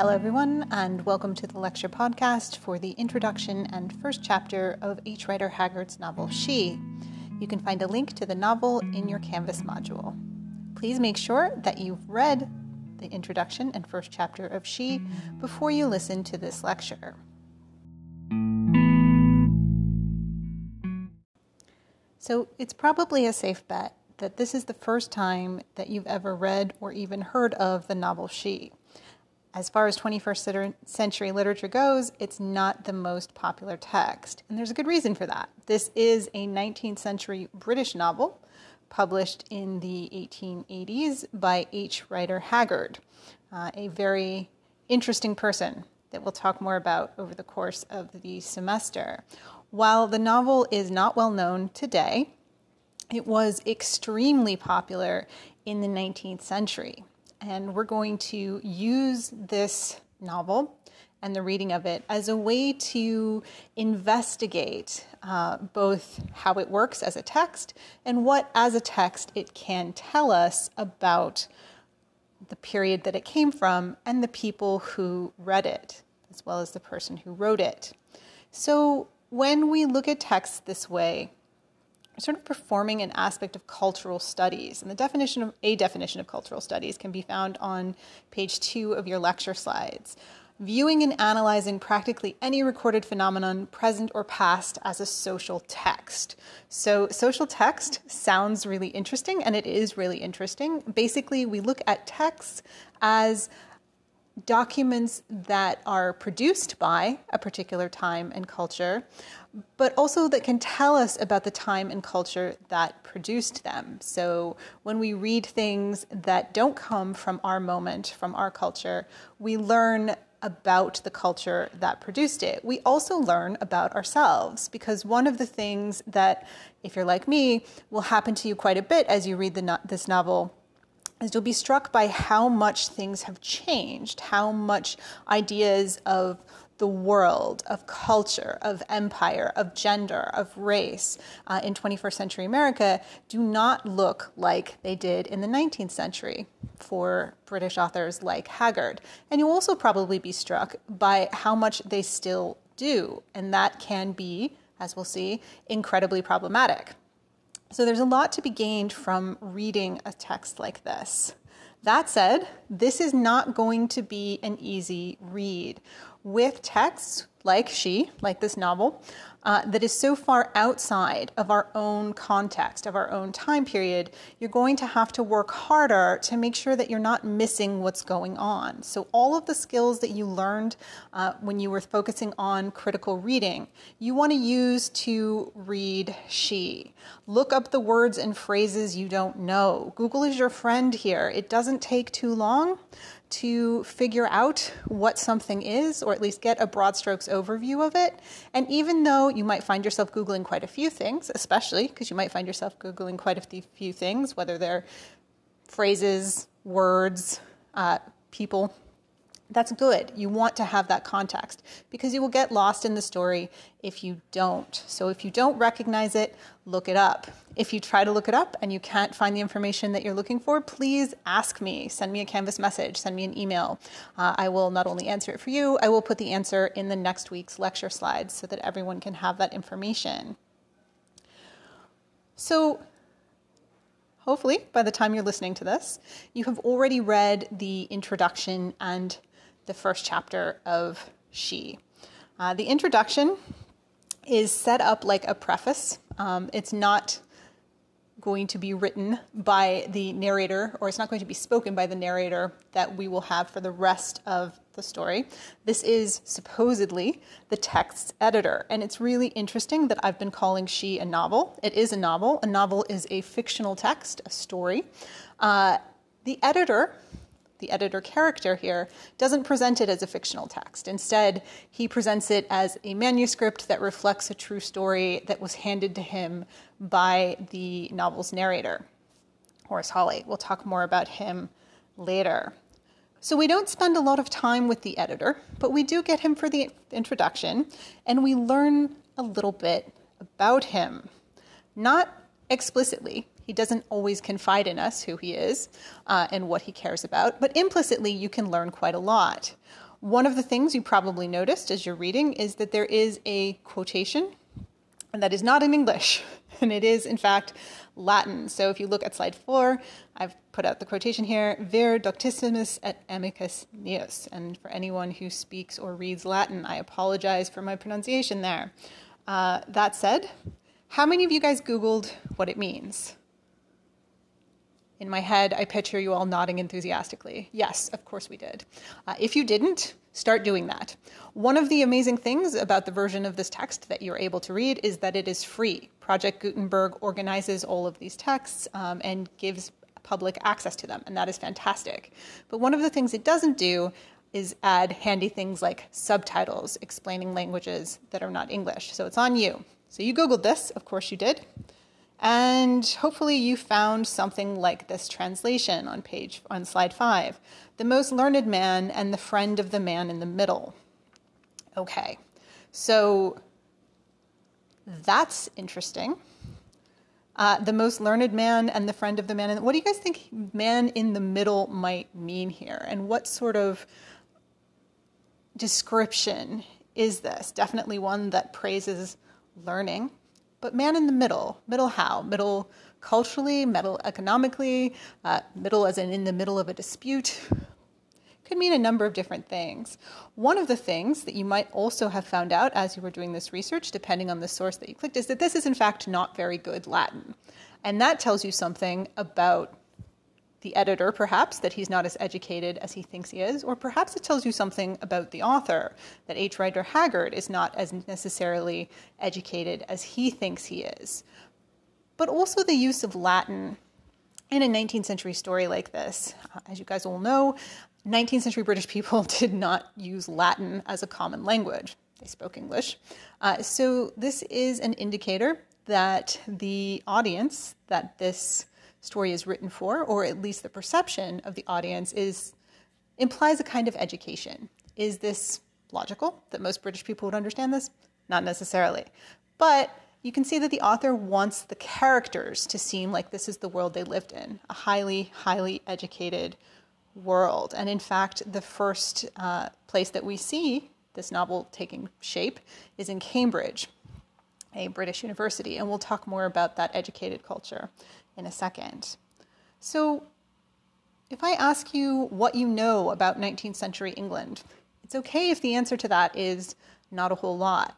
Hello, everyone, and welcome to the lecture podcast for the introduction and first chapter of H. Rider Haggard's novel She. You can find a link to the novel in your Canvas module. Please make sure that you've read the introduction and first chapter of She before you listen to this lecture. So, it's probably a safe bet that this is the first time that you've ever read or even heard of the novel She. As far as 21st century literature goes, it's not the most popular text. And there's a good reason for that. This is a 19th century British novel published in the 1880s by H. Rider Haggard, uh, a very interesting person that we'll talk more about over the course of the semester. While the novel is not well known today, it was extremely popular in the 19th century. And we're going to use this novel and the reading of it as a way to investigate uh, both how it works as a text and what, as a text, it can tell us about the period that it came from and the people who read it, as well as the person who wrote it. So, when we look at text this way, sort of performing an aspect of cultural studies. And the definition of a definition of cultural studies can be found on page two of your lecture slides. Viewing and analyzing practically any recorded phenomenon, present or past, as a social text. So, social text sounds really interesting, and it is really interesting. Basically, we look at texts as documents that are produced by a particular time and culture, but also that can tell us about the time and culture that produced them. So when we read things that don't come from our moment, from our culture, we learn about the culture that produced it. We also learn about ourselves because one of the things that, if you're like me, will happen to you quite a bit as you read no- this novel is you'll be struck by how much things have changed, how much ideas of the world, of culture, of empire, of gender, of race uh, in 21st century America do not look like they did in the 19th century for British authors like Haggard. And you'll also probably be struck by how much they still do. And that can be, as we'll see, incredibly problematic. So there's a lot to be gained from reading a text like this. That said, this is not going to be an easy read. With texts like She, like this novel, uh, that is so far outside of our own context, of our own time period, you're going to have to work harder to make sure that you're not missing what's going on. So, all of the skills that you learned uh, when you were focusing on critical reading, you want to use to read She. Look up the words and phrases you don't know. Google is your friend here. It doesn't take too long to figure out what something is, or at least get a broad strokes overview of it. And even though you might find yourself Googling quite a few things, especially because you might find yourself Googling quite a few things, whether they're phrases, words, uh, people, that's good. You want to have that context because you will get lost in the story if you don't. So if you don't recognize it, look it up. If you try to look it up and you can't find the information that you're looking for, please ask me. Send me a Canvas message, send me an email. Uh, I will not only answer it for you, I will put the answer in the next week's lecture slides so that everyone can have that information. So hopefully by the time you're listening to this, you have already read the introduction and the first chapter of She. Uh, the introduction is set up like a preface. Um, it's not going to be written by the narrator, or it's not going to be spoken by the narrator that we will have for the rest of the story. This is supposedly the text's editor, and it's really interesting that I've been calling She a novel. It is a novel. A novel is a fictional text, a story. Uh, the editor the editor character here, doesn't present it as a fictional text. Instead, he presents it as a manuscript that reflects a true story that was handed to him by the novel's narrator, Horace Holly. We'll talk more about him later. So, we don't spend a lot of time with the editor, but we do get him for the introduction, and we learn a little bit about him. Not explicitly, he doesn't always confide in us who he is uh, and what he cares about, but implicitly you can learn quite a lot. One of the things you probably noticed as you're reading is that there is a quotation, and that is not in English, and it is, in fact, Latin. So if you look at slide four, I've put out the quotation here, vir doctissimus et amicus meus. And for anyone who speaks or reads Latin, I apologize for my pronunciation there. Uh, that said, how many of you guys Googled what it means? In my head, I picture you all nodding enthusiastically. Yes, of course we did. Uh, if you didn't, start doing that. One of the amazing things about the version of this text that you're able to read is that it is free. Project Gutenberg organizes all of these texts um, and gives public access to them, and that is fantastic. But one of the things it doesn't do is add handy things like subtitles explaining languages that are not English. So it's on you. So you Googled this, of course you did. And hopefully you found something like this translation on page on slide 5. The most learned man and the friend of the man in the middle. Okay. So that's interesting. Uh, the most learned man and the friend of the man. In, what do you guys think man in the middle might mean here? And what sort of description is this? Definitely one that praises learning. But man in the middle, middle how? Middle culturally, middle economically, uh, middle as in in the middle of a dispute. Could mean a number of different things. One of the things that you might also have found out as you were doing this research, depending on the source that you clicked, is that this is in fact not very good Latin. And that tells you something about the editor, perhaps, that he's not as educated as he thinks he is, or perhaps it tells you something about the author, that H. Rider Haggard is not as necessarily educated as he thinks he is. But also the use of Latin in a 19th century story like this. As you guys all know, 19th century British people did not use Latin as a common language. They spoke English. Uh, so this is an indicator that the audience that this story is written for, or at least the perception of the audience, is implies a kind of education. Is this logical that most British people would understand this? Not necessarily. But you can see that the author wants the characters to seem like this is the world they lived in a highly, highly educated world. And in fact, the first uh, place that we see this novel taking shape is in Cambridge, a British university. And we'll talk more about that educated culture in a second. So, if I ask you what you know about 19th century England, it's okay if the answer to that is not a whole lot.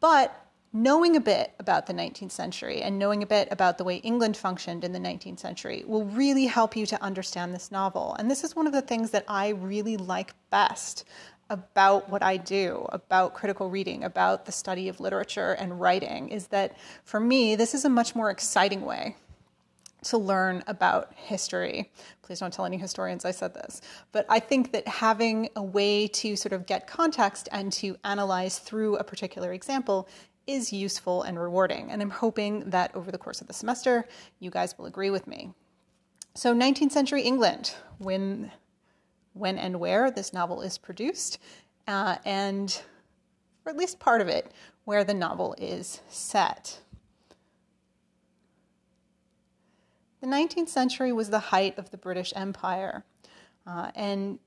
But knowing a bit about the 19th century and knowing a bit about the way England functioned in the 19th century will really help you to understand this novel. And this is one of the things that I really like best about what I do, about critical reading, about the study of literature and writing, is that for me, this is a much more exciting way to learn about history. Please don't tell any historians I said this. But I think that having a way to sort of get context and to analyze through a particular example is useful and rewarding. And I'm hoping that over the course of the semester, you guys will agree with me. So, 19th century England, when, when and where this novel is produced, uh, and or at least part of it, where the novel is set. The 19th century was the height of the British Empire. Uh, and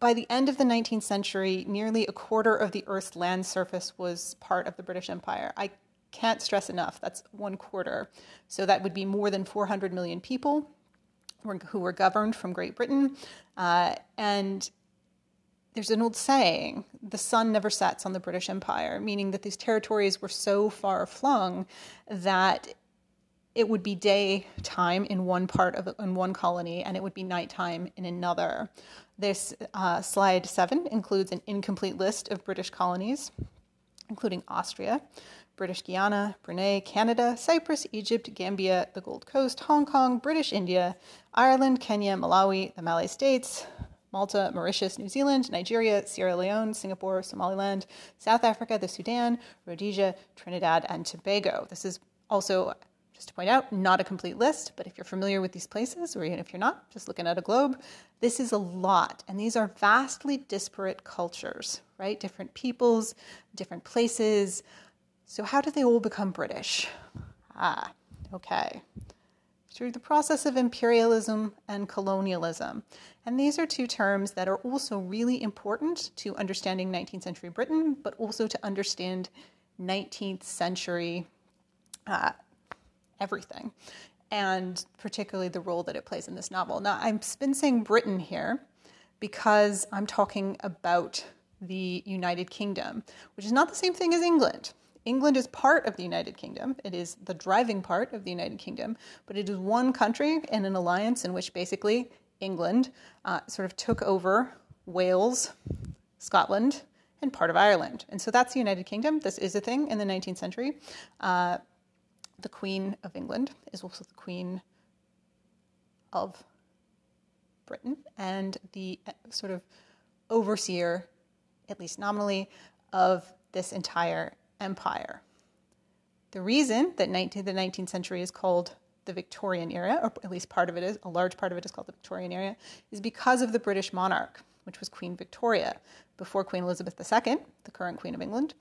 by the end of the 19th century, nearly a quarter of the Earth's land surface was part of the British Empire. I can't stress enough, that's one quarter. So that would be more than 400 million people who were governed from Great Britain. Uh, and there's an old saying the sun never sets on the British Empire, meaning that these territories were so far flung that it would be daytime in one part of in one colony and it would be nighttime in another. This uh, slide seven includes an incomplete list of British colonies, including Australia, British Guiana, Brunei, Canada, Cyprus, Egypt, Gambia, the Gold Coast, Hong Kong, British India, Ireland, Kenya, Malawi, the Malay States, Malta, Mauritius, New Zealand, Nigeria, Sierra Leone, Singapore, Somaliland, South Africa, the Sudan, Rhodesia, Trinidad, and Tobago. This is also just to point out, not a complete list, but if you're familiar with these places, or even if you're not, just looking at a globe, this is a lot. And these are vastly disparate cultures, right? Different peoples, different places. So, how do they all become British? Ah, okay. through the process of imperialism and colonialism. And these are two terms that are also really important to understanding 19th century Britain, but also to understand 19th century uh, everything, and particularly the role that it plays in this novel. Now, I've been saying Britain here because I'm talking about the United Kingdom, which is not the same thing as England. England is part of the United Kingdom. It is the driving part of the United Kingdom, but it is one country in an alliance in which basically England uh, sort of took over Wales, Scotland, and part of Ireland. And so that's the United Kingdom. This is a thing in the 19th century. Uh, the Queen of England is also the Queen of Britain and the uh, sort of overseer, at least nominally, of this entire empire. The reason that 19, the 19th century is called the Victorian era, or at least part of it is, a large part of it is called the Victorian era, is because of the British monarch, which was Queen Victoria, before Queen Elizabeth II, the current Queen of England.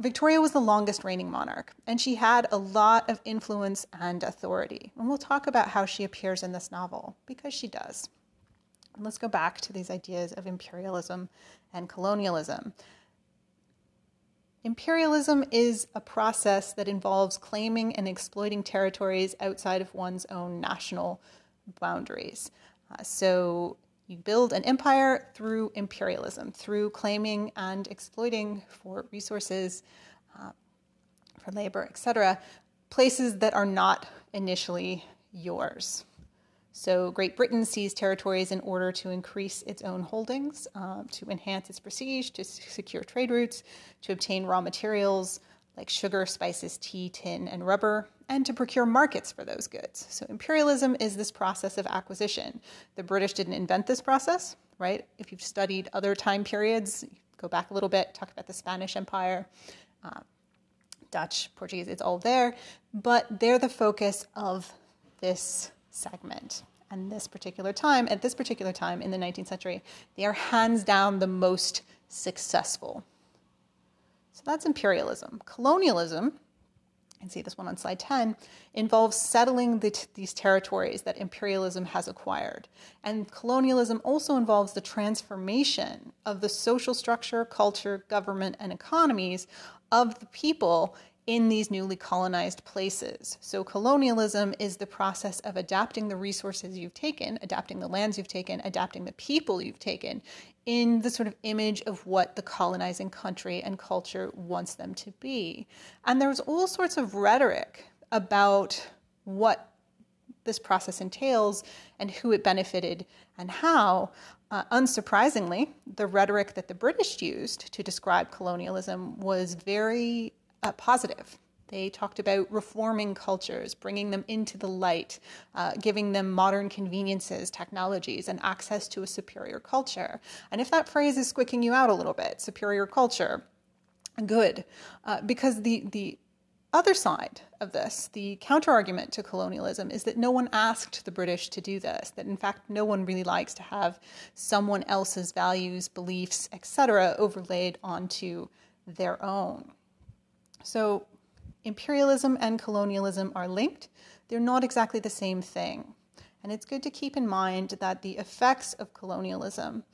Victoria was the longest reigning monarch, and she had a lot of influence and authority. And we'll talk about how she appears in this novel, because she does. And let's go back to these ideas of imperialism and colonialism. Imperialism is a process that involves claiming and exploiting territories outside of one's own national boundaries. Uh, so you build an empire through imperialism, through claiming and exploiting for resources, uh, for labor, etc., places that are not initially yours. So Great Britain seized territories in order to increase its own holdings, um, to enhance its prestige, to secure trade routes, to obtain raw materials like sugar, spices, tea, tin, and rubber, and to procure markets for those goods. So imperialism is this process of acquisition. The British didn't invent this process, right? If you've studied other time periods, go back a little bit, talk about the Spanish Empire. Uh, Dutch, Portuguese, it's all there, but they're the focus of this segment. And this particular time, at this particular time in the 19th century, they are hands down the most successful. So that's imperialism. Colonialism, you can see this one on slide 10, involves settling the t- these territories that imperialism has acquired. And colonialism also involves the transformation of the social structure, culture, government, and economies of the people in these newly colonized places. So, colonialism is the process of adapting the resources you've taken, adapting the lands you've taken, adapting the people you've taken in the sort of image of what the colonizing country and culture wants them to be. And there's all sorts of rhetoric about what this process entails and who it benefited and how. Uh, unsurprisingly, the rhetoric that the British used to describe colonialism was very uh, positive. They talked about reforming cultures, bringing them into the light, uh, giving them modern conveniences, technologies, and access to a superior culture. And if that phrase is squicking you out a little bit, superior culture, good, uh, because the the other side of this, the counterargument to colonialism, is that no one asked the British to do this. That in fact, no one really likes to have someone else's values, beliefs, etc., overlaid onto their own. So, imperialism and colonialism are linked. They're not exactly the same thing. And it's good to keep in mind that the effects of colonialism,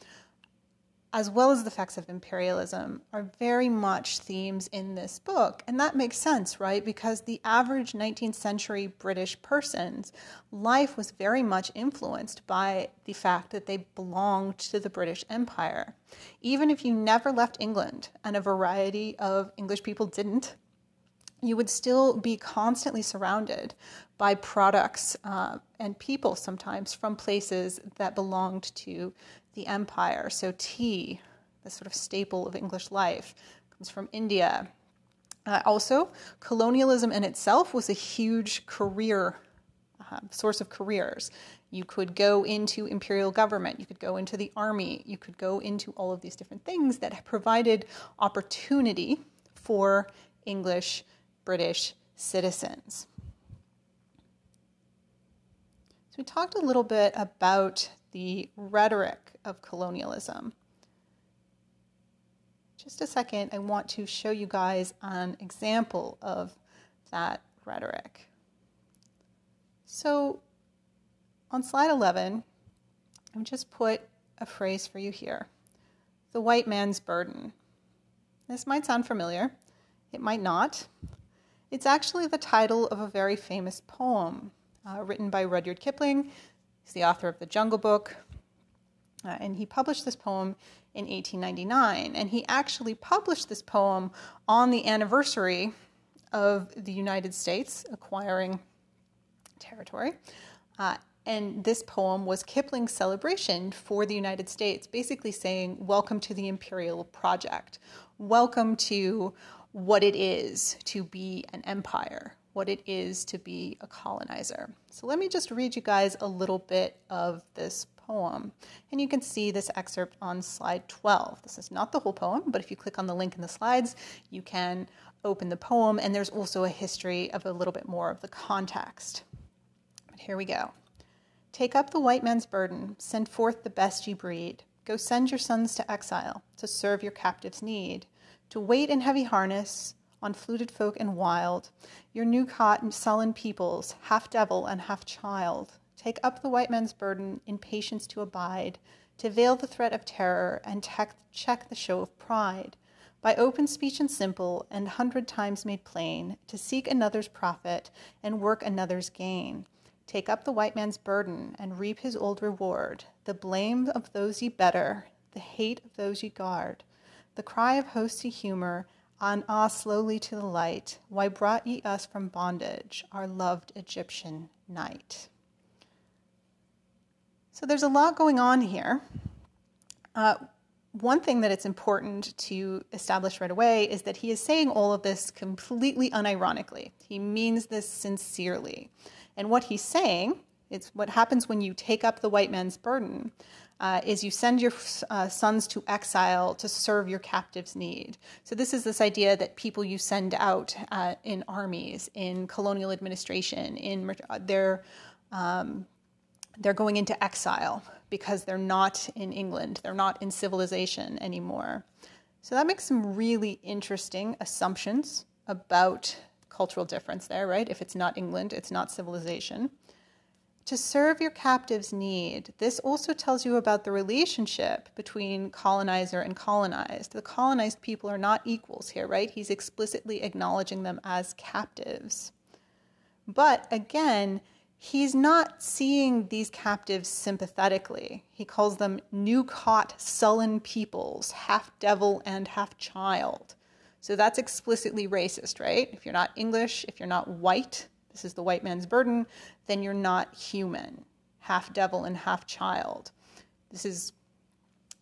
as well as the effects of imperialism, are very much themes in this book. And that makes sense, right? Because the average 19th century British person's life was very much influenced by the fact that they belonged to the British Empire. Even if you never left England, and a variety of English people didn't, you would still be constantly surrounded by products uh, and people sometimes from places that belonged to the empire. So, tea, the sort of staple of English life, comes from India. Uh, also, colonialism in itself was a huge career uh, source of careers. You could go into imperial government, you could go into the army, you could go into all of these different things that provided opportunity for English British citizens. So, we talked a little bit about the rhetoric of colonialism. Just a second, I want to show you guys an example of that rhetoric. So on slide 11, I've just put a phrase for you here the white man's burden. This might sound familiar, it might not. It's actually the title of a very famous poem uh, written by Rudyard Kipling. He's the author of The Jungle Book. Uh, and he published this poem in 1899. And he actually published this poem on the anniversary of the United States acquiring territory. Uh, and this poem was Kipling's celebration for the United States, basically saying, Welcome to the imperial project. Welcome to what it is to be an empire, what it is to be a colonizer. So let me just read you guys a little bit of this poem. And you can see this excerpt on slide 12. This is not the whole poem, but if you click on the link in the slides, you can open the poem, and there's also a history of a little bit more of the context. But here we go. Take up the white man's burden, send forth the best ye breed. Go send your sons to exile, to serve your captives' need, to wait in heavy harness on fluted folk and wild, your new caught and sullen peoples, half devil and half child. Take up the white man's burden in patience to abide, to veil the threat of terror and tech- check the show of pride. By open speech and simple, and hundred times made plain, to seek another's profit and work another's gain Take up the white man's burden and reap his old reward. The blame of those ye better, the hate of those ye guard. The cry of hosts ye humor, on ah slowly to the light. Why brought ye us from bondage, our loved Egyptian night? So there's a lot going on here. Uh, one thing that it's important to establish right away is that he is saying all of this completely unironically. He means this sincerely. And what he's saying, it's what happens when you take up the white man's burden, uh, is you send your uh, sons to exile to serve your captives' need. So this is this idea that people you send out uh, in armies, in colonial administration, in their um, they're going into exile because they're not in England, they're not in civilization anymore. So that makes some really interesting assumptions about cultural difference there, right? If it's not England, it's not civilization. To serve your captive's need, this also tells you about the relationship between colonizer and colonized. The colonized people are not equals here, right? He's explicitly acknowledging them as captives. But again, he's not seeing these captives sympathetically. He calls them new caught, sullen peoples, half devil and half child. So that's explicitly racist, right? If you're not English, if you're not white, this is the white man's burden, then you're not human, half devil and half child. This is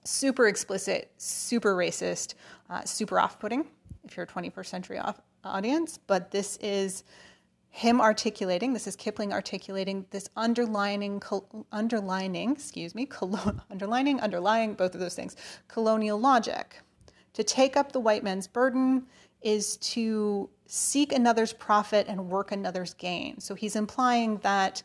super explicit, super racist, uh, super off putting if you're a 21st century off- audience, but this is him articulating, this is Kipling articulating this underlining, col- underlining, excuse me, underlining, underlying, both of those things, colonial logic. To take up the white man's burden is to seek another's profit and work another's gain. So he's implying that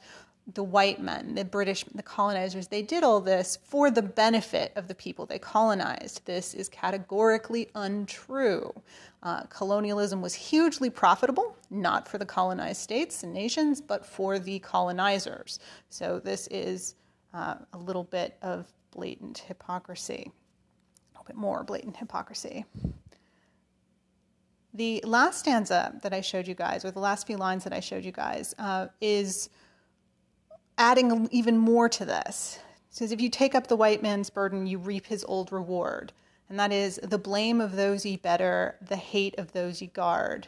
the white men, the British, the colonizers, they did all this for the benefit of the people they colonized. This is categorically untrue. Uh, colonialism was hugely profitable, not for the colonized states and nations, but for the colonizers. So this is uh, a little bit of blatant hypocrisy a little bit more blatant hypocrisy. The last stanza that I showed you guys, or the last few lines that I showed you guys, uh, is adding even more to this. Says, If you take up the white man's burden, you reap his old reward. And that is the blame of those ye better, the hate of those ye guard.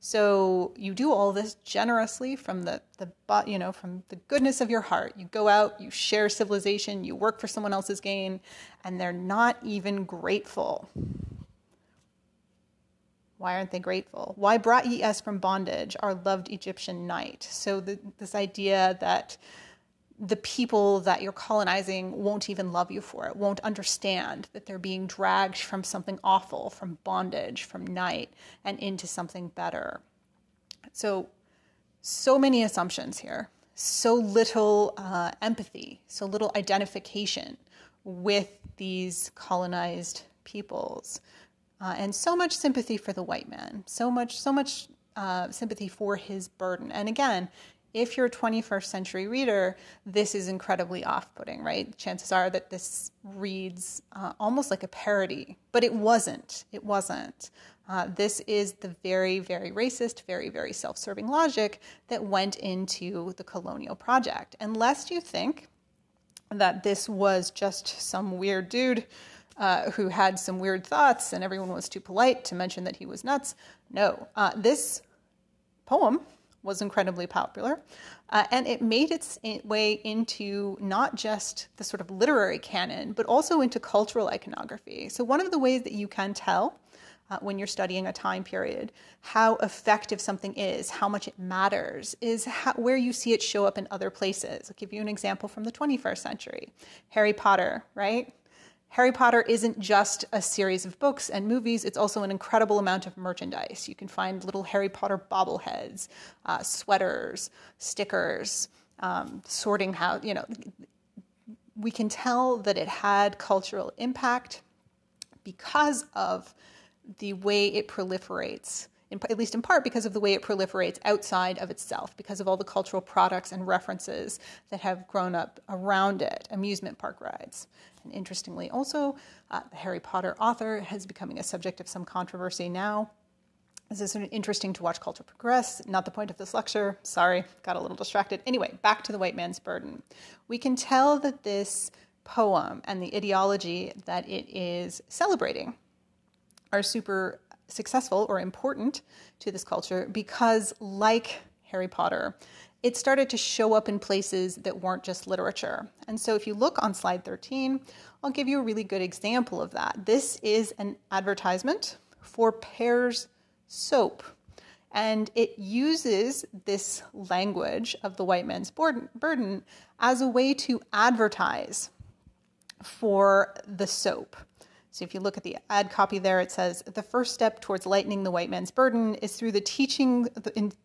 So you do all this generously from the, the you know from the goodness of your heart. You go out, you share civilization, you work for someone else's gain, and they're not even grateful. Why aren't they grateful? Why brought ye us from bondage, our loved Egyptian night? So the, this idea that the people that you're colonizing won't even love you for it, won't understand that they're being dragged from something awful, from bondage, from night, and into something better. So, so many assumptions here, so little uh, empathy, so little identification with these colonized peoples, uh, and so much sympathy for the white man, so much, so much uh, sympathy for his burden. And again, if you're a 21st century reader, this is incredibly off putting, right? Chances are that this reads uh, almost like a parody, but it wasn't. It wasn't. Uh, this is the very, very racist, very, very self serving logic that went into the colonial project. Unless you think that this was just some weird dude uh, who had some weird thoughts and everyone was too polite to mention that he was nuts. No, uh, this poem was incredibly popular. Uh, and it made its way into not just the sort of literary canon, but also into cultural iconography. So, one of the ways that you can tell uh, when you're studying a time period how effective something is, how much it matters, is how, where you see it show up in other places. I'll give you an example from the 21st century Harry Potter, right? Harry Potter isn't just a series of books and movies, it's also an incredible amount of merchandise. You can find little Harry Potter bobbleheads, uh, sweaters, stickers, um, sorting house, you know. We can tell that it had cultural impact because of the way it proliferates in, at least in part because of the way it proliferates outside of itself, because of all the cultural products and references that have grown up around it, amusement park rides. And interestingly, also, uh, the Harry Potter author is becoming a subject of some controversy now. This is interesting to watch culture progress. Not the point of this lecture. Sorry, got a little distracted. Anyway, back to the white man's burden. We can tell that this poem and the ideology that it is celebrating are super successful or important to this culture because, like Harry Potter, it started to show up in places that weren't just literature. And so, if you look on slide 13, I'll give you a really good example of that. This is an advertisement for Pears soap. And it uses this language of the white man's burden as a way to advertise for the soap. So if you look at the ad copy there, it says the first step towards lightening the white man's burden is through the teaching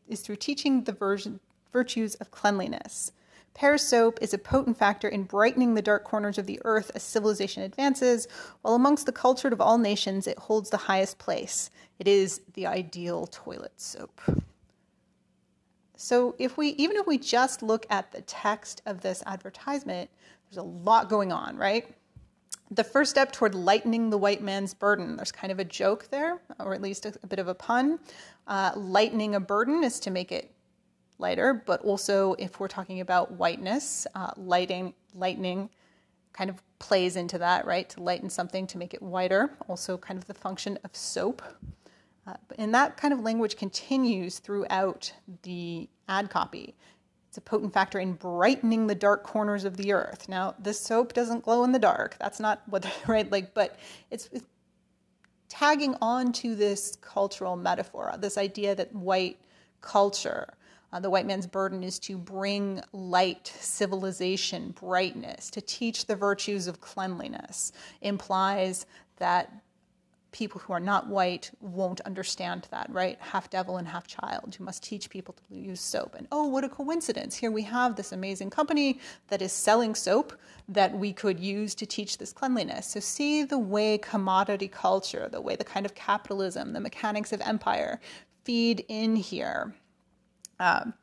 is through teaching the virtues of cleanliness. Pears soap is a potent factor in brightening the dark corners of the earth as civilization advances, while amongst the cultured of all nations it holds the highest place. It is the ideal toilet soap. So if we even if we just look at the text of this advertisement, there's a lot going on, right? The first step toward lightening the white man's burden. There's kind of a joke there, or at least a, a bit of a pun. Uh, lightening a burden is to make it lighter, but also if we're talking about whiteness, uh, lighting, lightening kind of plays into that, right? To lighten something to make it whiter, also kind of the function of soap. Uh, and that kind of language continues throughout the ad copy. It's a potent factor in brightening the dark corners of the earth. Now, this soap doesn't glow in the dark. That's not what, right? Like, but it's, it's tagging on to this cultural metaphor, this idea that white culture, uh, the white man's burden is to bring light, civilization, brightness, to teach the virtues of cleanliness, implies that people who are not white won't understand that, right? Half devil and half child. You must teach people to use soap. And oh, what a coincidence. Here we have this amazing company that is selling soap that we could use to teach this cleanliness. So see the way commodity culture, the way the kind of capitalism, the mechanics of empire feed in here. Um,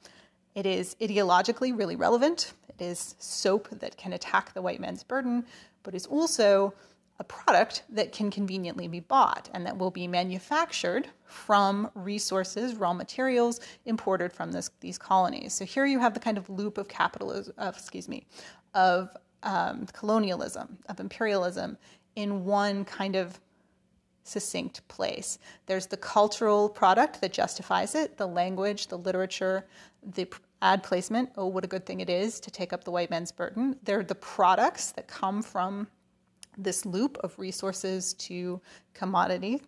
it is ideologically really relevant. It is soap that can attack the white man's burden, but is also a product that can conveniently be bought and that will be manufactured from resources, raw materials imported from this, these colonies. So here you have the kind of loop of capitalism, of, excuse me, of um, colonialism, of imperialism in one kind of succinct place. There's the cultural product that justifies it, the language, the literature, the ad placement. Oh, what a good thing it is to take up the white man's burden. They're the products that come from this loop of resources to commodity.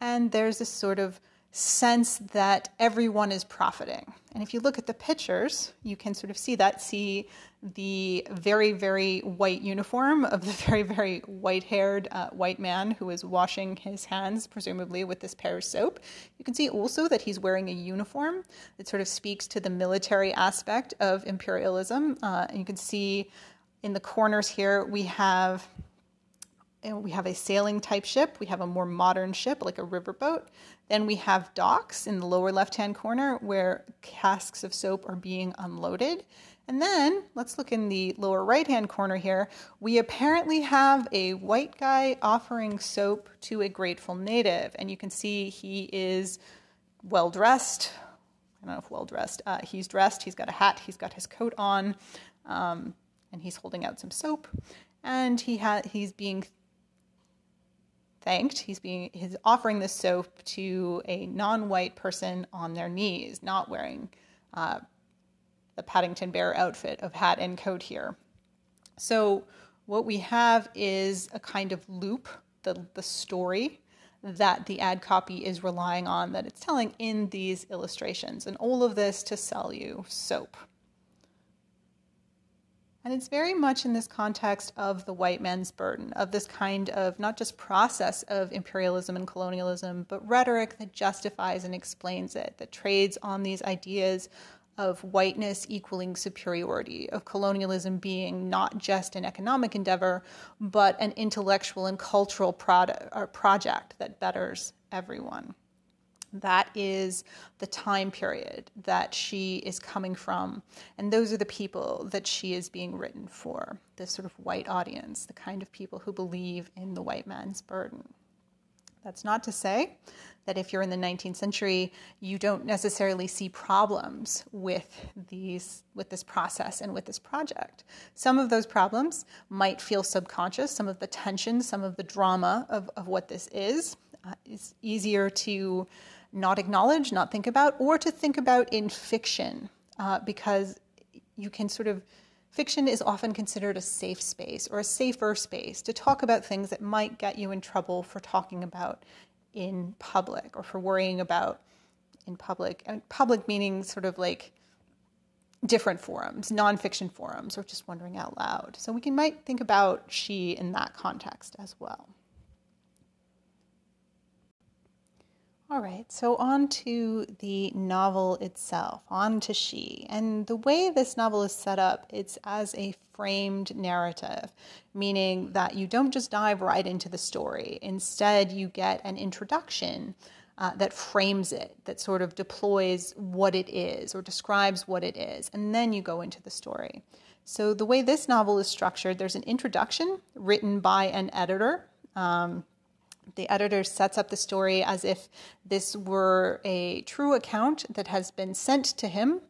And there's this sort of sense that everyone is profiting. And if you look at the pictures, you can sort of see that, see the very, very white uniform of the very, very white haired uh, white man who is washing his hands, presumably with this Pears soap. You can see also that he's wearing a uniform that sort of speaks to the military aspect of imperialism. Uh, and you can see in the corners here, we have and we have a sailing type ship. We have a more modern ship, like a riverboat. Then we have docks in the lower left hand corner where casks of soap are being unloaded. And then let's look in the lower right hand corner here. We apparently have a white guy offering soap to a grateful native. And you can see he is well dressed. I don't know if well dressed. Uh, he's dressed, he's got a hat, he's got his coat on, um, and he's holding out some soap. And he ha- he's being thanked. He's being he's offering this soap to a non-white person on their knees, not wearing uh, the Paddington Bear outfit of hat and coat here. So what we have is a kind of loop, the, the story that the ad copy is relying on, that it's telling in these illustrations. And all of this to sell you soap. And it's very much in this context of the white man's burden, of this kind of not just process of imperialism and colonialism, but rhetoric that justifies and explains it, that trades on these ideas of whiteness equaling superiority, of colonialism being not just an economic endeavor, but an intellectual and cultural or uh, project that betters everyone. That is the time period that she is coming from. And those are the people that she is being written for this sort of white audience, the kind of people who believe in the white man's burden. That's not to say that if you're in the 19th century, you don't necessarily see problems with these with this process and with this project. Some of those problems might feel subconscious, some of the tension, some of the drama of, of what this is. Uh, is easier to not acknowledge, not think about, or to think about in fiction, uh, because you can sort of fiction is often considered a safe space or a safer space to talk about things that might get you in trouble for talking about in public or for worrying about in public. And public meaning sort of like different forums, nonfiction forums, or just wondering out loud. So we can might think about she in that context as well. All right, so on to the novel itself, on to She. And the way this novel is set up, it's as a framed narrative, meaning that you don't just dive right into the story. Instead, you get an introduction uh, that frames it, that sort of deploys what it is or describes what it is, and then you go into the story. So, the way this novel is structured, there's an introduction written by an editor. Um, the editor sets up the story as if this were a true account that has been sent to him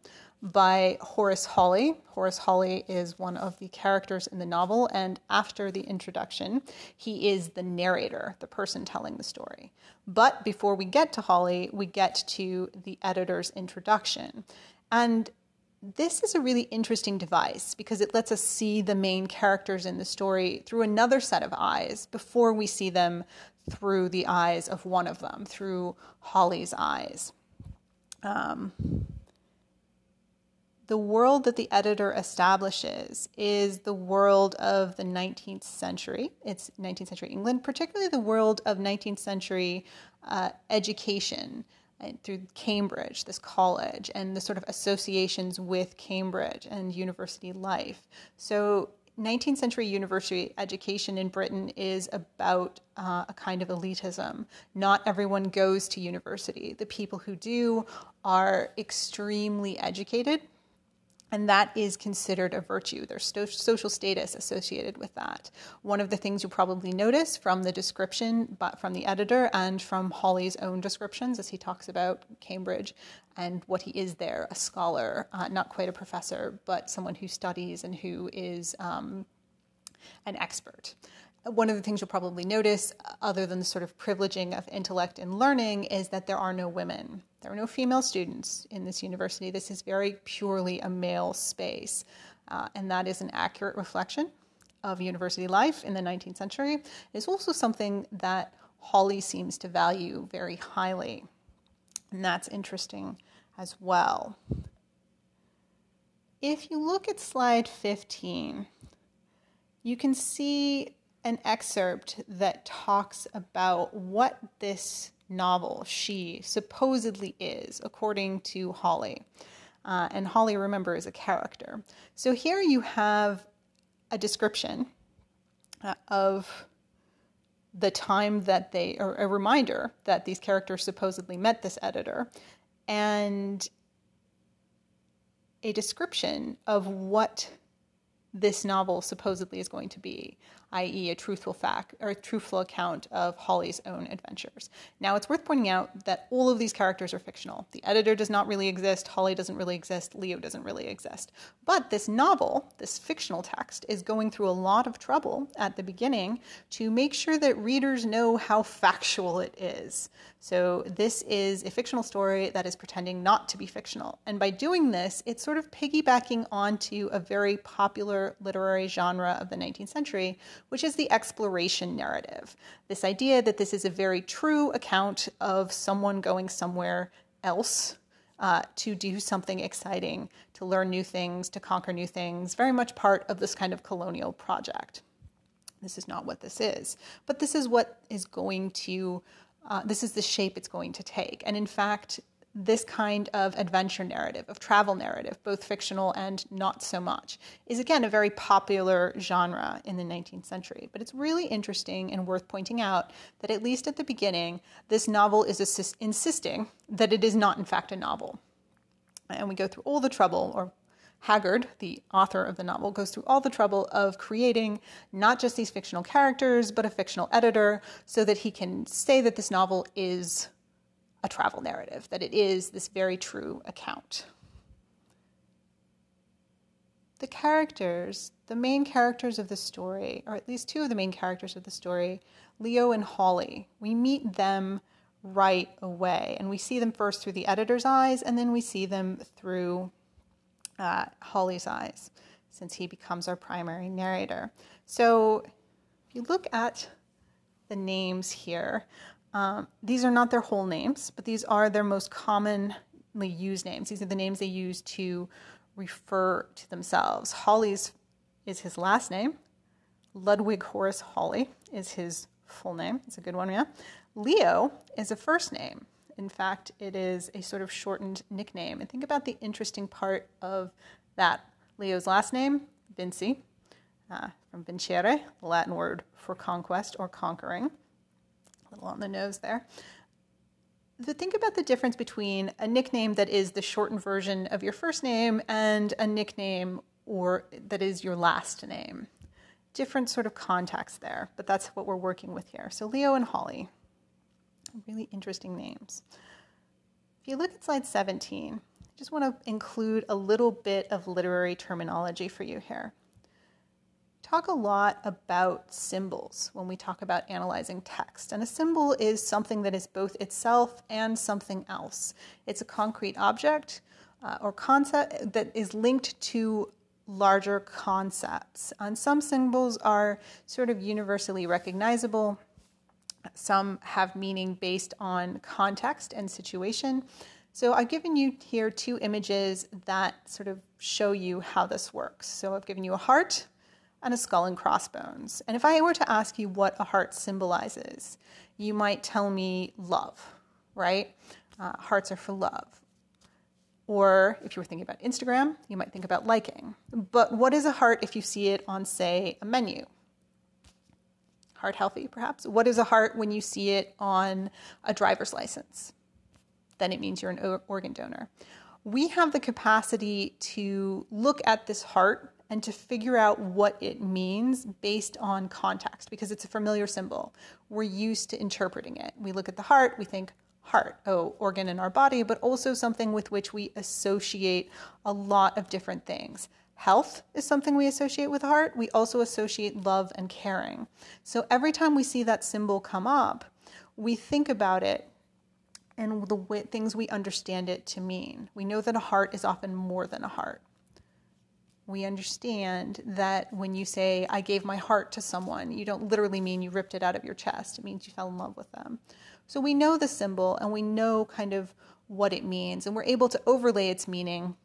by Horace Holly. Horace Holly is one of the characters in the novel, and after the introduction, he is the narrator, the person telling the story. But before we get to Holly, we get to the editor's introduction. And this is a really interesting device because it lets us see the main characters in the story through another set of eyes before we see them through the eyes of one of them, through Holly's eyes. Um, the world that the editor establishes is the world of the 19th century. It's 19th century England, particularly the world of 19th century uh, education uh, through Cambridge, this college, and the sort of associations with Cambridge and university life. So 19th century university education in Britain is about uh, a kind of elitism. Not everyone goes to university. The people who do are extremely educated, and that is considered a virtue. There's social status associated with that. One of the things you probably notice from the description, but from the editor and from Holly's own descriptions, as he talks about Cambridge and what he is there, a scholar, uh, not quite a professor, but someone who studies and who is um, an expert. One of the things you'll probably notice, other than the sort of privileging of intellect and learning, is that there are no women. There are no female students in this university. This is very purely a male space, uh, and that is an accurate reflection of university life in the 19th century. It's also something that Holly seems to value very highly, and that's interesting as well. If you look at slide 15, you can see an excerpt that talks about what this novel she supposedly is, according to Holly. Uh, and Holly, remember, is a character. So here you have a description uh, of the time that they, or a reminder that these characters supposedly met this editor, and a description of what this novel supposedly is going to be i.e., a truthful fact or a truthful account of Holly's own adventures. Now, it's worth pointing out that all of these characters are fictional. The editor does not really exist, Holly doesn't really exist, Leo doesn't really exist. But this novel, this fictional text, is going through a lot of trouble at the beginning to make sure that readers know how factual it is. So, this is a fictional story that is pretending not to be fictional. And by doing this, it's sort of piggybacking onto a very popular literary genre of the 19th century, which is the exploration narrative. This idea that this is a very true account of someone going somewhere else uh, to do something exciting, to learn new things, to conquer new things, very much part of this kind of colonial project. This is not what this is, but this is what is going to, uh, this is the shape it's going to take. And in fact, this kind of adventure narrative, of travel narrative, both fictional and not so much, is again a very popular genre in the 19th century. But it's really interesting and worth pointing out that, at least at the beginning, this novel is assist- insisting that it is not, in fact, a novel. And we go through all the trouble, or Haggard, the author of the novel, goes through all the trouble of creating not just these fictional characters, but a fictional editor so that he can say that this novel is a travel narrative, that it is this very true account. The characters, the main characters of the story, or at least two of the main characters of the story, Leo and Holly, we meet them right away. And we see them first through the editor's eyes, and then we see them through uh, Holly's eyes, since he becomes our primary narrator. So if you look at the names here, um, these are not their whole names, but these are their most commonly used names. These are the names they use to refer to themselves. Holly's is his last name. Ludwig Horace Holly is his full name. It's a good one, yeah. Leo is a first name. In fact, it is a sort of shortened nickname. And think about the interesting part of that. Leo's last name, Vincey, uh, from vincere, the Latin word for conquest or conquering little on the nose there. But think about the difference between a nickname that is the shortened version of your first name and a nickname or that is your last name. Different sort of context there, but that's what we're working with here. So Leo and Holly, really interesting names. If you look at slide 17, I just want to include a little bit of literary terminology for you here talk a lot about symbols when we talk about analyzing text. And a symbol is something that is both itself and something else. It's a concrete object uh, or concept that is linked to larger concepts. And some symbols are sort of universally recognizable. Some have meaning based on context and situation. So I've given you here two images that sort of show you how this works. So I've given you a heart and a skull and crossbones. And if I were to ask you what a heart symbolizes, you might tell me love, right? Uh, hearts are for love. Or if you were thinking about Instagram, you might think about liking. But what is a heart if you see it on, say, a menu? Heart healthy, perhaps? What is a heart when you see it on a driver's license? Then it means you're an organ donor. We have the capacity to look at this heart and to figure out what it means based on context because it's a familiar symbol. We're used to interpreting it. We look at the heart, we think, heart, oh, organ in our body, but also something with which we associate a lot of different things. Health is something we associate with heart. We also associate love and caring. So every time we see that symbol come up, we think about it and the way, things we understand it to mean. We know that a heart is often more than a heart we understand that when you say, I gave my heart to someone, you don't literally mean you ripped it out of your chest. It means you fell in love with them. So we know the symbol and we know kind of what it means, and we're able to overlay its meaning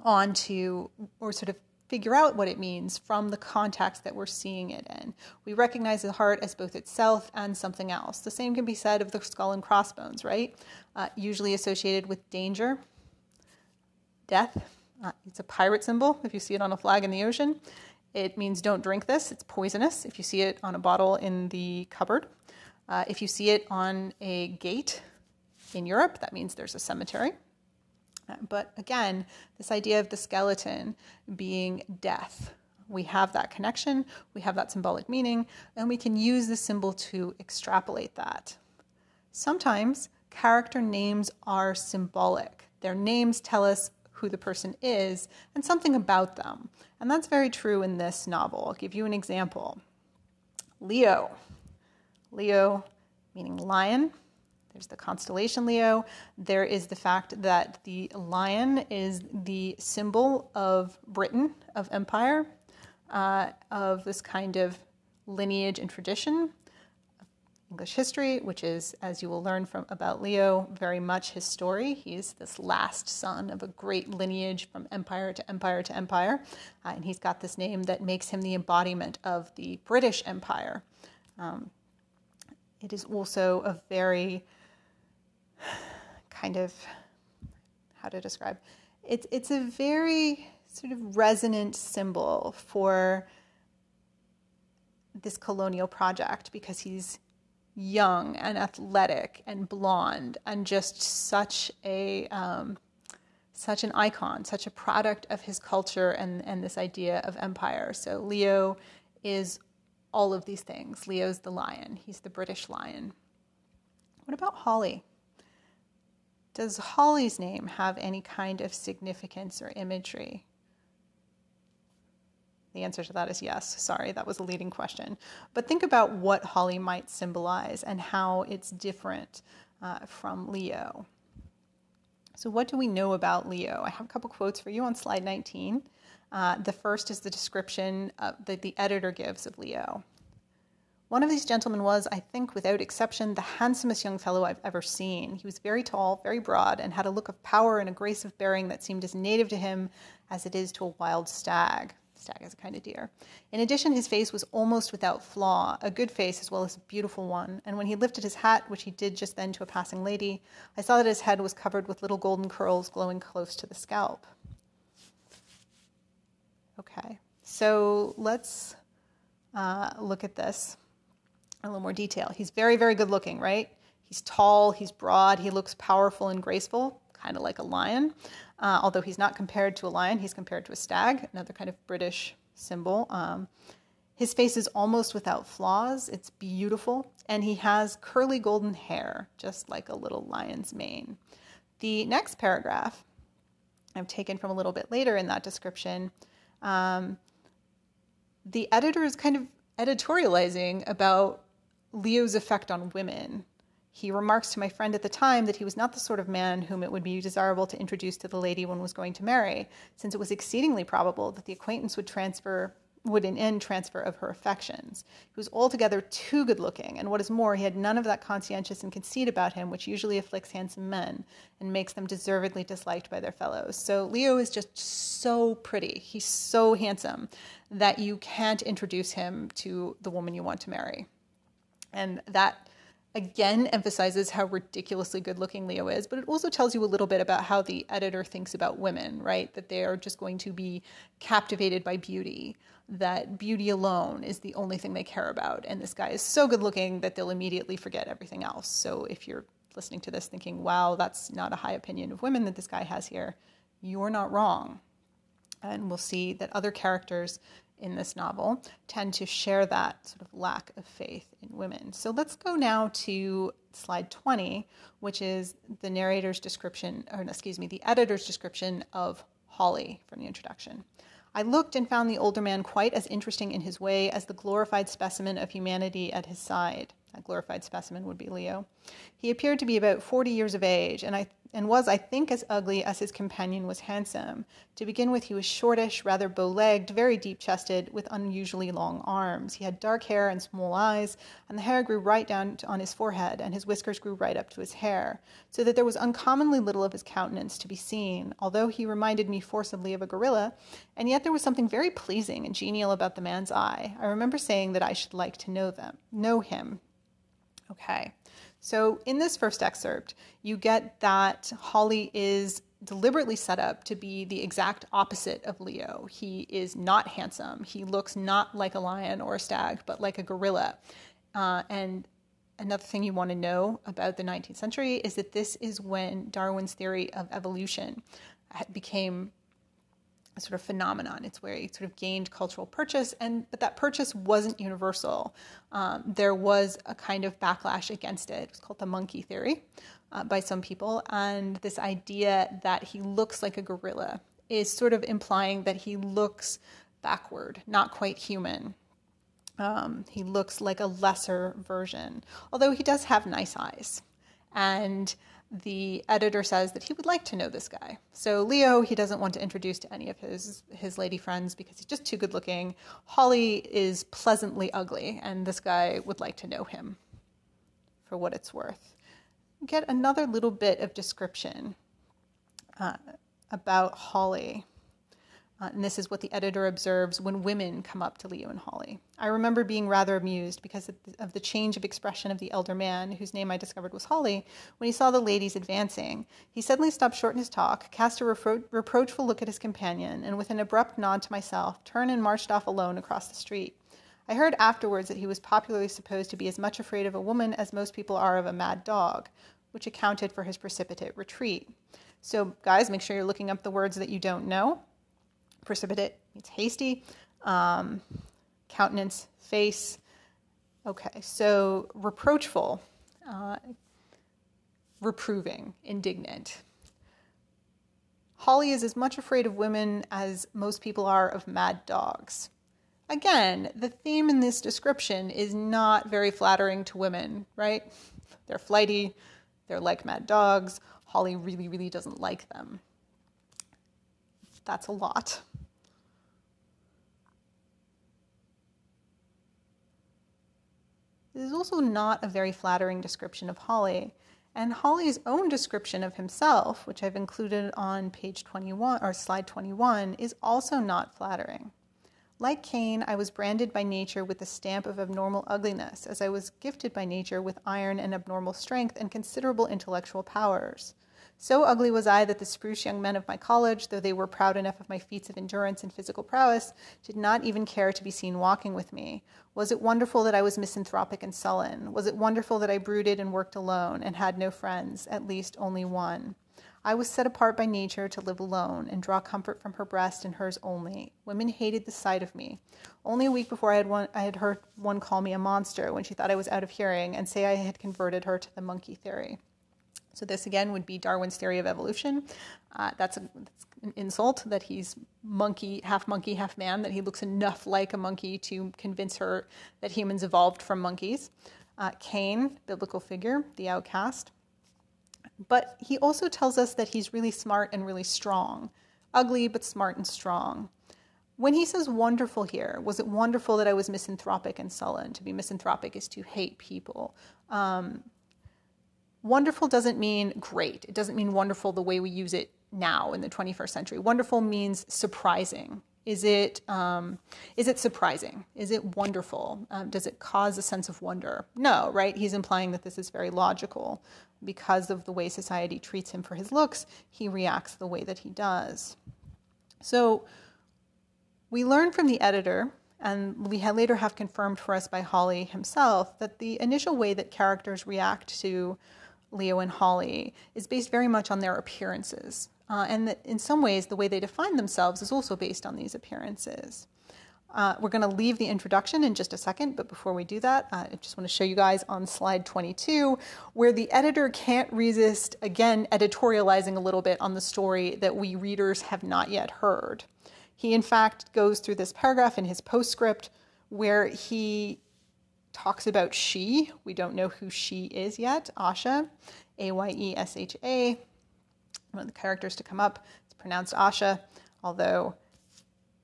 onto or sort of figure out what it means from the context that we're seeing it in. We recognize the heart as both itself and something else. The same can be said of the skull and crossbones, right? Uh, usually associated with danger, death, it's a pirate symbol if you see it on a flag in the ocean. It means don't drink this, it's poisonous if you see it on a bottle in the cupboard. Uh, if you see it on a gate in Europe, that means there's a cemetery. Uh, but again, this idea of the skeleton being death. We have that connection, we have that symbolic meaning, and we can use the symbol to extrapolate that. Sometimes character names are symbolic. Their names tell us who the person is and something about them. And that's very true in this novel. I'll give you an example Leo. Leo meaning lion. There's the constellation Leo. There is the fact that the lion is the symbol of Britain, of empire, uh, of this kind of lineage and tradition. English history, which is, as you will learn from about Leo, very much his story. He's this last son of a great lineage from empire to empire to empire, uh, and he's got this name that makes him the embodiment of the British Empire. Um, it is also a very kind of how to describe it's it's a very sort of resonant symbol for this colonial project because he's young and athletic and blonde and just such a um, such an icon, such a product of his culture and, and this idea of empire. So Leo is all of these things. Leo's the lion. He's the British lion. What about Holly? Does Holly's name have any kind of significance or imagery? The answer to that is yes. Sorry, that was a leading question. But think about what Holly might symbolize and how it's different uh, from Leo. So, what do we know about Leo? I have a couple quotes for you on slide 19. Uh, the first is the description that the editor gives of Leo. One of these gentlemen was, I think, without exception, the handsomest young fellow I've ever seen. He was very tall, very broad, and had a look of power and a grace of bearing that seemed as native to him as it is to a wild stag is a kind of deer. In addition, his face was almost without flaw, a good face as well as a beautiful one. And when he lifted his hat, which he did just then to a passing lady, I saw that his head was covered with little golden curls glowing close to the scalp. Okay, so let's uh, look at this in a little more detail. He's very, very good looking, right? He's tall, he's broad, he looks powerful and graceful, kind of like a lion. Uh, although he's not compared to a lion, he's compared to a stag, another kind of British symbol. Um, his face is almost without flaws. It's beautiful. And he has curly golden hair, just like a little lion's mane. The next paragraph I've taken from a little bit later in that description. Um, the editor is kind of editorializing about Leo's effect on women he remarks to my friend at the time that he was not the sort of man whom it would be desirable to introduce to the lady one was going to marry, since it was exceedingly probable that the acquaintance would transfer would in end transfer of her affections. He was altogether too good looking, and what is more, he had none of that conscientious and conceit about him which usually afflicts handsome men and makes them deservedly disliked by their fellows. So Leo is just so pretty. He's so handsome that you can't introduce him to the woman you want to marry. And that again emphasizes how ridiculously good looking Leo is, but it also tells you a little bit about how the editor thinks about women, right? That they are just going to be captivated by beauty, that beauty alone is the only thing they care about. And this guy is so good looking that they'll immediately forget everything else. So if you're listening to this thinking, wow, that's not a high opinion of women that this guy has here, you're not wrong. And we'll see that other characters in this novel tend to share that sort of lack of faith in women. So let's go now to slide 20, which is the narrator's description, or excuse me, the editor's description of Holly from the introduction. I looked and found the older man quite as interesting in his way as the glorified specimen of humanity at his side. A glorified specimen would be Leo. He appeared to be about 40 years of age, and, I, and was, I think, as ugly as his companion was handsome. To begin with, he was shortish, rather bow legged, very deep chested, with unusually long arms. He had dark hair and small eyes, and the hair grew right down on his forehead, and his whiskers grew right up to his hair, so that there was uncommonly little of his countenance to be seen, although he reminded me forcibly of a gorilla, and yet there was something very pleasing and genial about the man's eye. I remember saying that I should like to know them, know him, Okay, so in this first excerpt, you get that Holly is deliberately set up to be the exact opposite of Leo. He is not handsome. He looks not like a lion or a stag, but like a gorilla. Uh, and another thing you want to know about the 19th century is that this is when Darwin's theory of evolution became sort of phenomenon. It's where it sort of gained cultural purchase, and but that purchase wasn't universal. Um, there was a kind of backlash against it. It was called the monkey theory uh, by some people, and this idea that he looks like a gorilla is sort of implying that he looks backward, not quite human. Um, he looks like a lesser version, although he does have nice eyes, and the editor says that he would like to know this guy. So Leo, he doesn't want to introduce to any of his his lady friends because he's just too good looking. Holly is pleasantly ugly, and this guy would like to know him for what it's worth. Get another little bit of description uh, about Holly. Uh, and this is what the editor observes when women come up to Leo and Holly. I remember being rather amused because of the change of expression of the elder man, whose name I discovered was Holly, when he saw the ladies advancing. He suddenly stopped short in his talk, cast a repro- reproachful look at his companion, and with an abrupt nod to myself, turned and marched off alone across the street. I heard afterwards that he was popularly supposed to be as much afraid of a woman as most people are of a mad dog, which accounted for his precipitate retreat. So, guys, make sure you're looking up the words that you don't know precipitate means hasty. Um, countenance, face. Okay, so reproachful, uh, reproving, indignant. Holly is as much afraid of women as most people are of mad dogs. Again, the theme in this description is not very flattering to women, right? They're flighty, they're like mad dogs. Holly really, really doesn't like them. That's a lot. This is also not a very flattering description of Holly. And Holly's own description of himself, which I've included on page 21 or slide 21, is also not flattering. Like Cain, I was branded by nature with the stamp of abnormal ugliness, as I was gifted by nature with iron and abnormal strength and considerable intellectual powers. So ugly was I that the spruce young men of my college, though they were proud enough of my feats of endurance and physical prowess, did not even care to be seen walking with me. Was it wonderful that I was misanthropic and sullen? Was it wonderful that I brooded and worked alone and had no friends, at least only one? I was set apart by nature to live alone and draw comfort from her breast and hers only. Women hated the sight of me. Only a week before I had, one, I had heard one call me a monster when she thought I was out of hearing and say I had converted her to the monkey theory. So this again would be Darwin's theory of evolution. Uh, that's, a, that's, an insult that he's monkey, half monkey, half man. That he looks enough like a monkey to convince her that humans evolved from monkeys. Uh, Cain, biblical figure, the outcast. But he also tells us that he's really smart and really strong, ugly but smart and strong. When he says wonderful here, was it wonderful that I was misanthropic and sullen? To be misanthropic is to hate people. Um, wonderful doesn't mean great. It doesn't mean wonderful the way we use it now in the 21st century. Wonderful means surprising. Is it, um, is it surprising? Is it wonderful? Um, does it cause a sense of wonder? No, right? He's implying that this is very logical. Because of the way society treats him for his looks, he reacts the way that he does. So we learn from the editor, and we later have confirmed for us by Holly himself, that the initial way that characters react to Leo and Holly is based very much on their appearances. Uh, and in some ways, the way they define themselves is also based on these appearances. Uh, we're going to leave the introduction in just a second, but before we do that, uh, I just want to show you guys on slide 22 where the editor can't resist, again, editorializing a little bit on the story that we readers have not yet heard. He, in fact, goes through this paragraph in his postscript where he talks about she. We don't know who she is yet. Asha, A Y E S H A. One of the characters to come up. It's pronounced Asha, although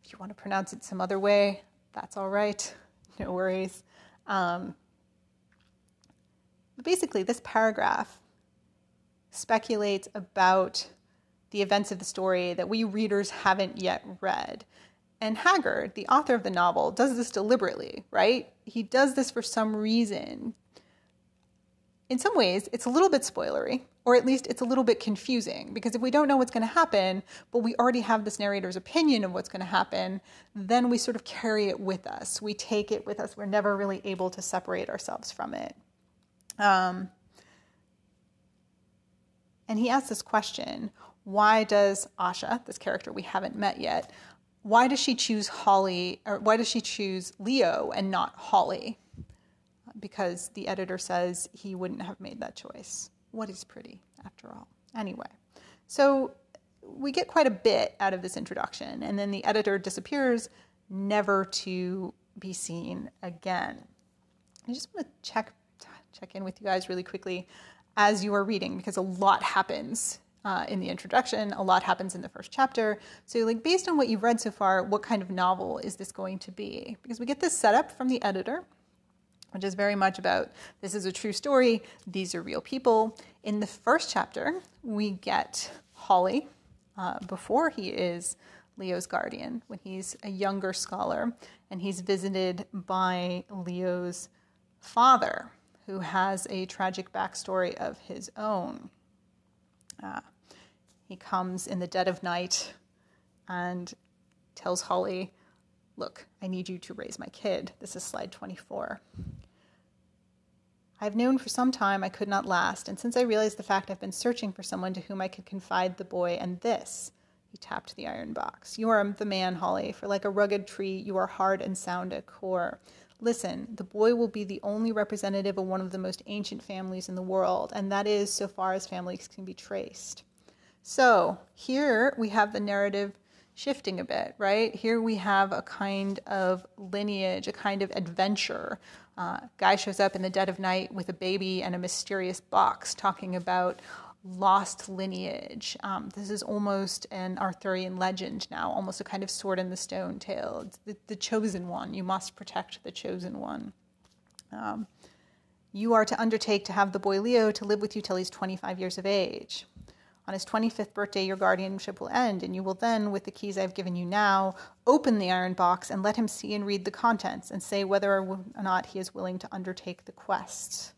if you want to pronounce it some other way, that's all right. No worries. Um, but basically, this paragraph speculates about the events of the story that we readers haven't yet read. And Haggard, the author of the novel, does this deliberately, right? He does this for some reason. in some ways, it's a little bit spoilery, or at least it's a little bit confusing, because if we don't know what's going to happen, but we already have this narrator's opinion of what's going to happen, then we sort of carry it with us. We take it with us. We're never really able to separate ourselves from it. Um, and he asks this question why does Asha, this character we haven't met yet, why does she choose Holly, or why does she choose Leo and not Holly? because the editor says he wouldn't have made that choice. What is pretty, after all? Anyway, so we get quite a bit out of this introduction, and then the editor disappears, never to be seen again. I just want to check check in with you guys really quickly as you are reading because a lot happens uh, in the introduction. A lot happens in the first chapter. So, like based on what you've read so far, what kind of novel is this going to be? Because we get this setup from the editor which is very much about this is a true story, these are real people. In the first chapter, we get Holly uh, before he is Leo's guardian, when he's a younger scholar and he's visited by Leo's father, who has a tragic backstory of his own. Uh, he comes in the dead of night and tells Holly, Look, I need you to raise my kid. This is slide 24. I've known for some time I could not last, and since I realized the fact I've been searching for someone to whom I could confide the boy and this. He tapped the iron box. You are the man, Holly, for like a rugged tree, you are hard and sound at core. Listen, the boy will be the only representative of one of the most ancient families in the world, and that is so far as families can be traced. So here we have the narrative shifting a bit, right? Here we have a kind of lineage, a kind of adventure uh, guy shows up in the dead of night with a baby and a mysterious box talking about lost lineage. Um, this is almost an Arthurian legend now, almost a kind of sword in the stone tale. It's the, the chosen one. You must protect the chosen one. Um, you are to undertake to have the boy Leo to live with you till he's 25 years of age. On his 25th birthday, your guardianship will end, and you will then, with the keys I've given you now, open the iron box and let him see and read the contents and say whether or not he is willing to undertake the quest.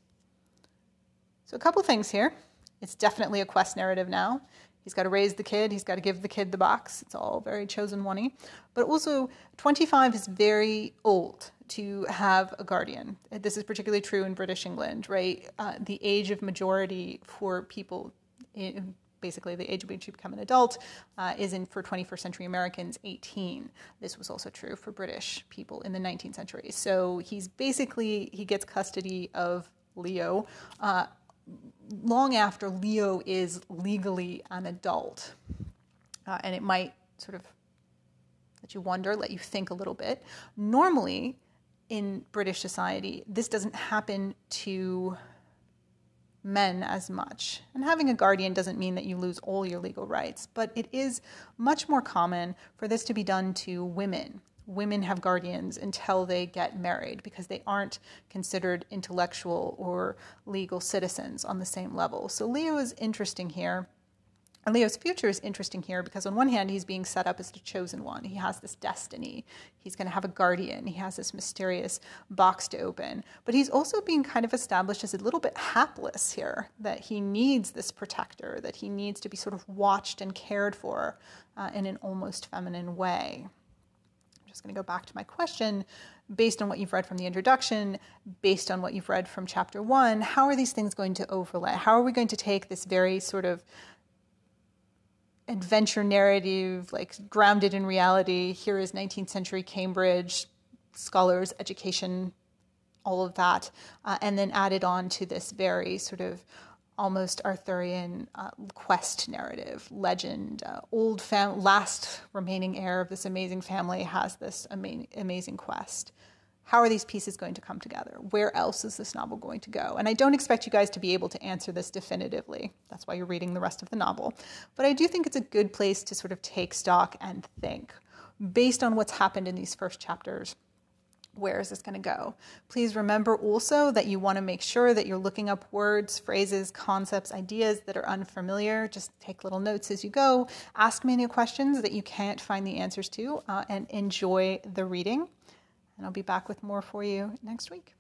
So, a couple things here. It's definitely a quest narrative now. He's got to raise the kid, he's got to give the kid the box. It's all very chosen one But also, 25 is very old to have a guardian. This is particularly true in British England, right? Uh, the age of majority for people in, basically the age at which you become an adult, uh, is in for 21st century Americans 18. This was also true for British people in the 19th century. So he's basically he gets custody of Leo uh, long after Leo is legally an adult, uh, and it might sort of let you wonder, let you think a little bit. Normally, in British society, this doesn't happen to men as much. And having a guardian doesn't mean that you lose all your legal rights, but it is much more common for this to be done to women. Women have guardians until they get married because they aren't considered intellectual or legal citizens on the same level. So Leo is interesting here and Leo's future is interesting here because, on one hand, he's being set up as the chosen one. He has this destiny. He's going to have a guardian. He has this mysterious box to open. But he's also being kind of established as a little bit hapless here, that he needs this protector, that he needs to be sort of watched and cared for uh, in an almost feminine way. I'm just going to go back to my question. Based on what you've read from the introduction, based on what you've read from chapter one, how are these things going to overlay? How are we going to take this very sort of adventure narrative, like grounded in reality. Here is 19th century Cambridge, scholars, education, all of that, uh, and then added on to this very sort of almost Arthurian uh, quest narrative, legend. Uh, old fam- last remaining heir of this amazing family has this ama- amazing quest how are these pieces going to come together? Where else is this novel going to go? And I don't expect you guys to be able to answer this definitively. That's why you're reading the rest of the novel. But I do think it's a good place to sort of take stock and think based on what's happened in these first chapters. Where is this going to go? Please remember also that you want to make sure that you're looking up words, phrases, concepts, ideas that are unfamiliar. Just take little notes as you go. Ask me any questions that you can't find the answers to, uh, and enjoy the reading and I'll be back with more for you next week.